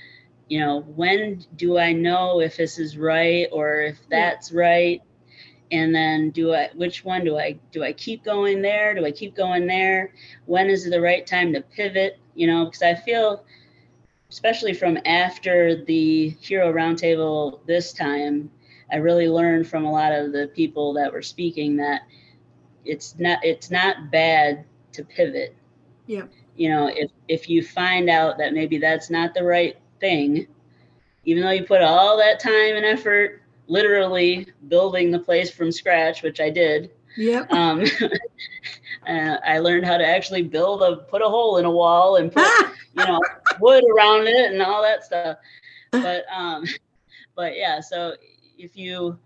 you know, when do I know if this is right or if that's right? and then do i which one do i do i keep going there do i keep going there when is the right time to pivot you know because i feel especially from after the hero roundtable this time i really learned from a lot of the people that were speaking that it's not it's not bad to pivot yeah you know if if you find out that maybe that's not the right thing even though you put all that time and effort literally building the place from scratch, which I did. Yeah. Um, uh, I learned how to actually build a put a hole in a wall and put you know wood around it and all that stuff. But um, but yeah. So if you,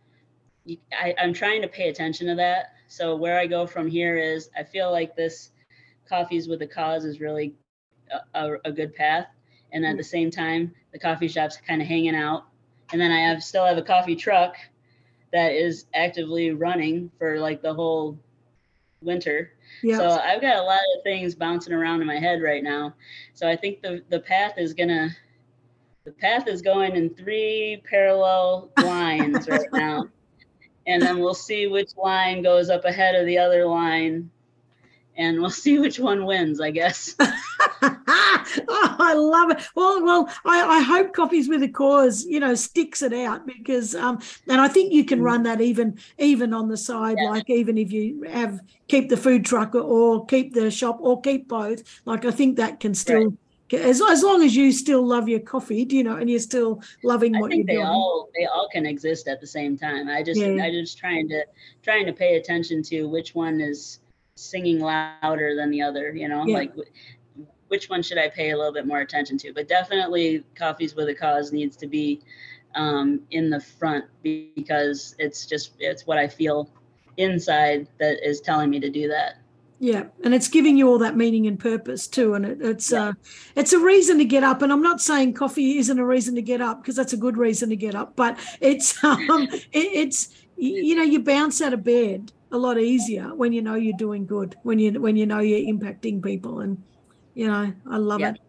I, I'm trying to pay attention to that. So where I go from here is I feel like this coffees with a cause is really a, a, a good path, and at the same time the coffee shop's kind of hanging out and then I have still have a coffee truck that is actively running for like the whole winter. So I've got a lot of things bouncing around in my head right now. So I think the the path is gonna the path is going in three parallel lines right now. And then we'll see which line goes up ahead of the other line and we'll see which one wins, I guess. oh, I love it. Well, well, I, I, hope Coffees with a Cause, you know, sticks it out because, um, and I think you can mm. run that even even on the side, yeah. like even if you have keep the food truck or keep the shop or keep both. Like I think that can still. Right. As, as long as you still love your coffee, do you know, and you're still loving what you're they doing. All, they all can exist at the same time. I just yeah. I just trying to trying to pay attention to which one is singing louder than the other, you know, yeah. like which one should I pay a little bit more attention to? But definitely Coffees with a Cause needs to be um, in the front because it's just, it's what I feel inside that is telling me to do that. Yeah, and it's giving you all that meaning and purpose too, and it, it's yeah. uh, it's a reason to get up. And I'm not saying coffee isn't a reason to get up because that's a good reason to get up, but it's um, it, it's you know you bounce out of bed a lot easier when you know you're doing good, when you when you know you're impacting people, and you know I love yep. it.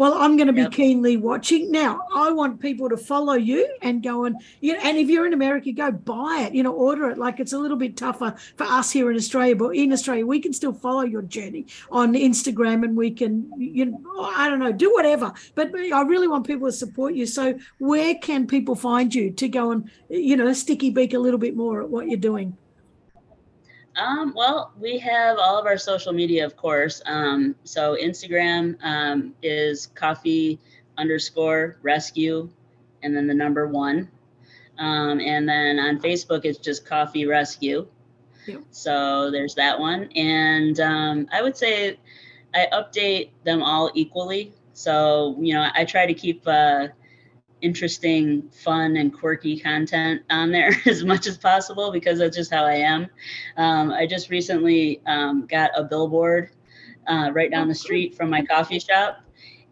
Well, I'm going to be yep. keenly watching. Now, I want people to follow you and go and you know, and if you're in America, go buy it. You know, order it. Like it's a little bit tougher for us here in Australia, but in Australia, we can still follow your journey on Instagram, and we can, you know, I don't know, do whatever. But I really want people to support you. So, where can people find you to go and you know, sticky beak a little bit more at what you're doing? Um, well, we have all of our social media, of course. Um, so Instagram um, is coffee underscore rescue, and then the number one. Um, and then on Facebook, it's just coffee rescue. Yep. So there's that one. And um, I would say I update them all equally. So, you know, I try to keep uh, interesting, fun, and quirky content on there as much as possible because that's just how I am. Um, I just recently um, got a billboard uh, right down the street from my coffee shop,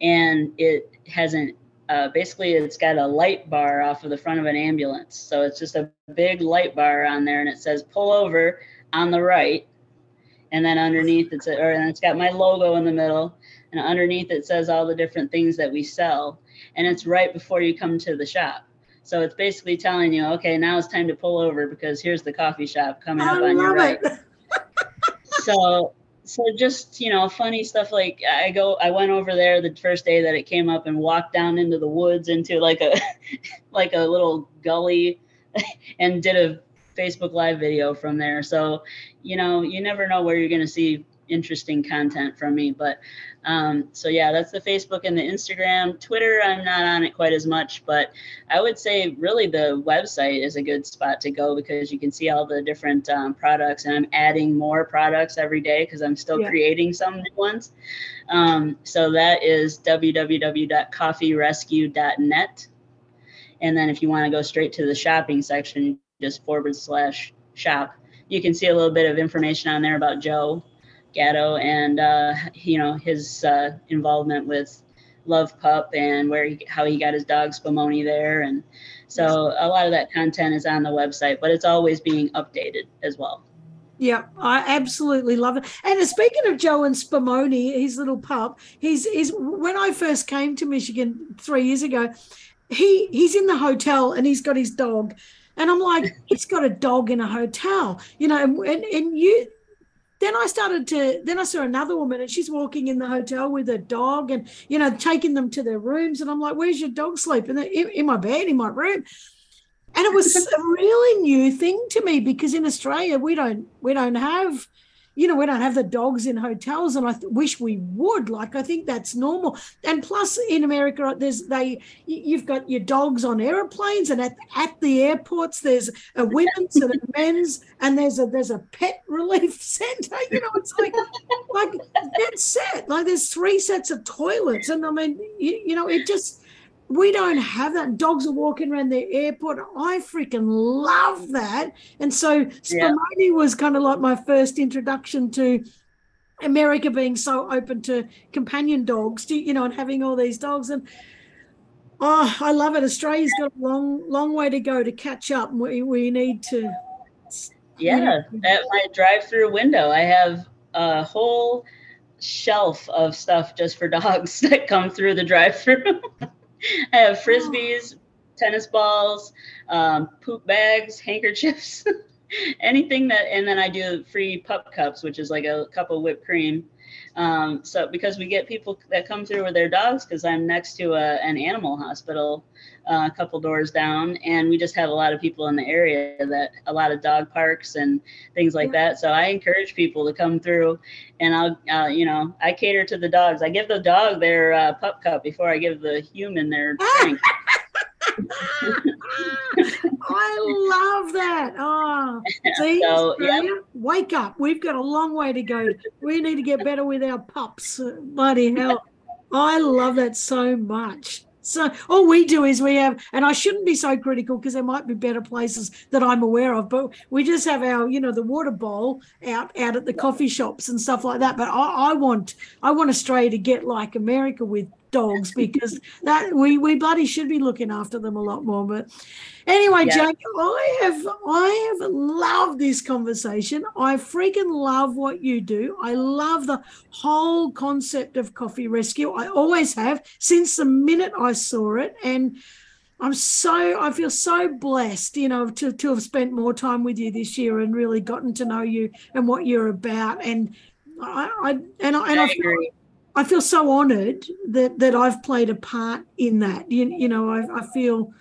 and it has an uh, basically it's got a light bar off of the front of an ambulance. So it's just a big light bar on there, and it says "pull over" on the right, and then underneath it's a, or and it's got my logo in the middle, and underneath it says all the different things that we sell and it's right before you come to the shop. So it's basically telling you, okay, now it's time to pull over because here's the coffee shop coming up I on your right. so so just you know funny stuff like i go i went over there the first day that it came up and walked down into the woods into like a like a little gully and did a facebook live video from there so you know you never know where you're going to see interesting content from me. But um, so yeah, that's the Facebook and the Instagram. Twitter, I'm not on it quite as much, but I would say really the website is a good spot to go because you can see all the different um, products, and I'm adding more products every day because I'm still yeah. creating some new ones. Um, so that is www.coffeerescue.net. And then if you want to go straight to the shopping section, just forward slash shop. You can see a little bit of information on there about Joe Gatto and uh, you know his uh, involvement with Love Pup and where he, how he got his dog Spumoni there, and so a lot of that content is on the website, but it's always being updated as well. Yeah, I absolutely love it. And speaking of Joe and Spumoni, his little pup, he's is when I first came to Michigan three years ago, he he's in the hotel and he's got his dog. And I'm like, he's got a dog in a hotel, you know, and, and you then I started to, then I saw another woman and she's walking in the hotel with a dog and, you know, taking them to their rooms. And I'm like, where's your dog sleep? And in, in my bed, in my room. And it was a really new thing to me because in Australia, we don't, we don't have, you know, we don't have the dogs in hotels, and I th- wish we would. Like, I think that's normal. And plus, in America, there's they you've got your dogs on airplanes, and at, at the airports, there's a women's and a men's, and there's a there's a pet relief center. You know, it's like like that's set. Like, there's three sets of toilets, and I mean, you, you know, it just we don't have that. Dogs are walking around the airport. I freaking love that. And so Spumoni yeah. was kind of like my first introduction to America being so open to companion dogs, you know, and having all these dogs. And Oh, I love it. Australia's got a long, long way to go to catch up. We, we need to. Yeah, at my drive-through window, I have a whole shelf of stuff just for dogs that come through the drive-through. I have frisbees, tennis balls, um, poop bags, handkerchiefs, anything that, and then I do free pup cups, which is like a cup of whipped cream. Um, so because we get people that come through with their dogs, because I'm next to a, an animal hospital uh, a couple doors down, and we just have a lot of people in the area that a lot of dog parks and things like that. So I encourage people to come through, and I'll, uh, you know, I cater to the dogs. I give the dog their uh, pup cup before I give the human their drink. I love that. Oh, see, so, yeah. wake up. We've got a long way to go. We need to get better with our pups. Bloody hell. I love that so much. So all we do is we have, and I shouldn't be so critical because there might be better places that I'm aware of, but we just have our, you know, the water bowl out out at the coffee shops and stuff like that. But I, I want I want Australia to get like America with dogs because that we we bloody should be looking after them a lot more. But anyway, yeah. Jake, I have I have loved this conversation. I freaking love what you do. I love the whole concept of coffee rescue. I always have since the minute I saw it, and I'm so I feel so blessed, you know, to to have spent more time with you this year and really gotten to know you and what you're about. And I, I and I and I, I feel, I feel so honoured that that I've played a part in that. You, you know, I, I feel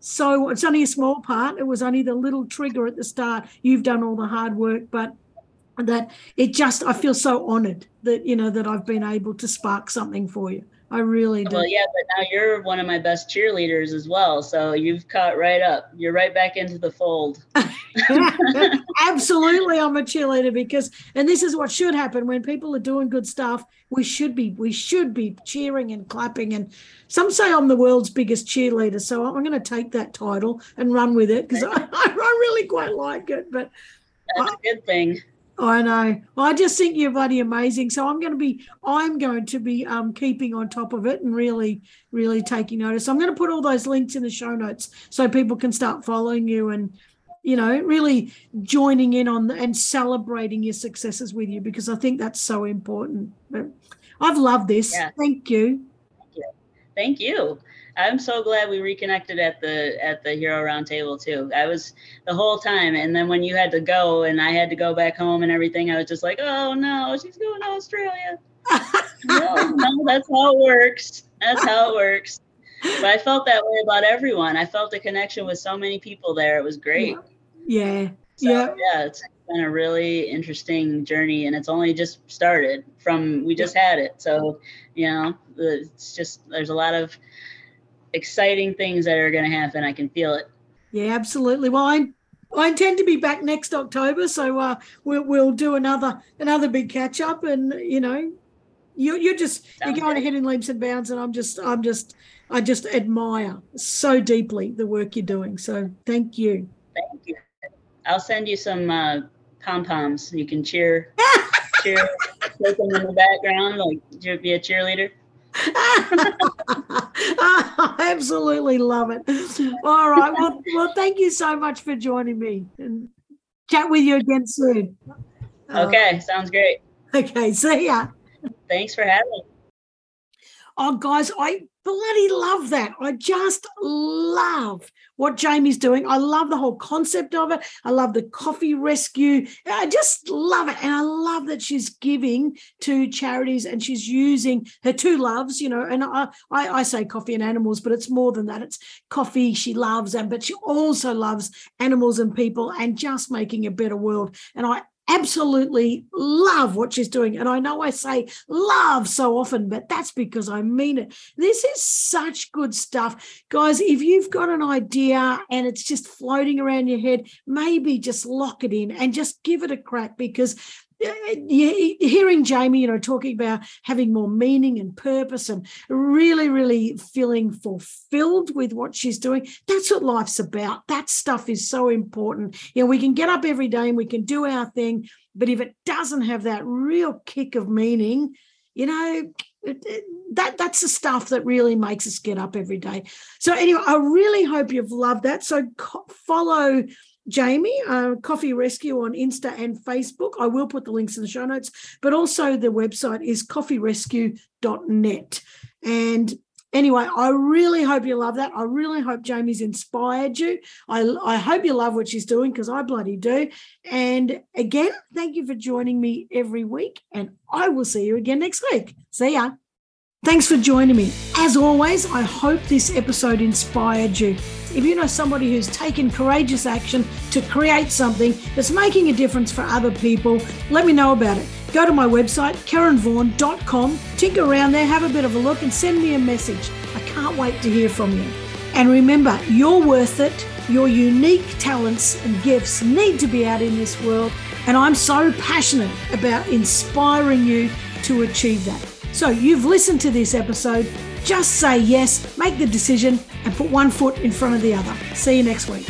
so. It's only a small part. It was only the little trigger at the start. You've done all the hard work, but that it just I feel so honoured that you know that I've been able to spark something for you. I really do. Well, yeah, but now you're one of my best cheerleaders as well. So you've caught right up. You're right back into the fold. Absolutely, I'm a cheerleader because, and this is what should happen when people are doing good stuff. We should be, we should be cheering and clapping. And some say I'm the world's biggest cheerleader, so I'm going to take that title and run with it because I, I really quite like it. But that's I, a good thing. I know. Well, I just think you're bloody amazing. So I'm going to be, I'm going to be um, keeping on top of it and really, really taking notice. I'm going to put all those links in the show notes so people can start following you and, you know, really joining in on the, and celebrating your successes with you because I think that's so important. But I've loved this. Yeah. Thank you. Thank you. Thank you. I'm so glad we reconnected at the at the Hero Roundtable too. I was the whole time, and then when you had to go and I had to go back home and everything, I was just like, oh no, she's going to Australia. no, no, that's how it works. That's how it works. But I felt that way about everyone. I felt a connection with so many people there. It was great. Yeah. So, yeah. Yeah. It's been a really interesting journey and it's only just started from we just had it. So, you know, it's just there's a lot of exciting things that are going to happen. I can feel it. Yeah, absolutely. Well, I I intend to be back next October, so uh, we'll we'll do another another big catch up, and you know, you you're just Sounds you're going good. ahead in leaps and bounds, and I'm just I'm just I just admire so deeply the work you're doing. So thank you. Thank you. I'll send you some uh, pom poms. You can cheer, cheer, take them in the background, like you be a cheerleader. I absolutely love it. All right. Well, well, thank you so much for joining me and chat with you again soon. Okay. Uh, sounds great. Okay. See ya. Thanks for having me. Oh, guys, I bloody love that. I just love what Jamie's doing. I love the whole concept of it. I love the coffee rescue. I just love it. And I love that she's giving to charities and she's using her two loves, you know, and I, I, I say coffee and animals, but it's more than that. It's coffee she loves, and but she also loves animals and people and just making a better world. And I absolutely love what she's doing. And I know I say love so often, but that's because I mean it. This is such good stuff. Guys, if you've got an idea and it's just floating around your head, maybe just lock it in and just give it a crack because hearing Jamie, you know, talking about having more meaning and purpose and really, really feeling fulfilled with what she's doing, that's what life's about. That stuff is so important. You know, we can get up every day and we can do our thing, but if it doesn't have that real kick of meaning, you know, that that's the stuff that really makes us get up every day. So anyway, I really hope you've loved that. So follow Jamie, uh, Coffee Rescue on Insta and Facebook. I will put the links in the show notes, but also the website is coffeerescue.net. And anyway, I really hope you love that. I really hope Jamie's inspired you. I, I hope you love what she's doing because I bloody do. And again, thank you for joining me every week. And I will see you again next week. See ya. Thanks for joining me. As always, I hope this episode inspired you. If you know somebody who's taken courageous action to create something that's making a difference for other people, let me know about it. Go to my website, karenvaughan.com, tinker around there, have a bit of a look, and send me a message. I can't wait to hear from you. And remember, you're worth it. Your unique talents and gifts need to be out in this world. And I'm so passionate about inspiring you to achieve that. So you've listened to this episode. Just say yes, make the decision, and put one foot in front of the other. See you next week.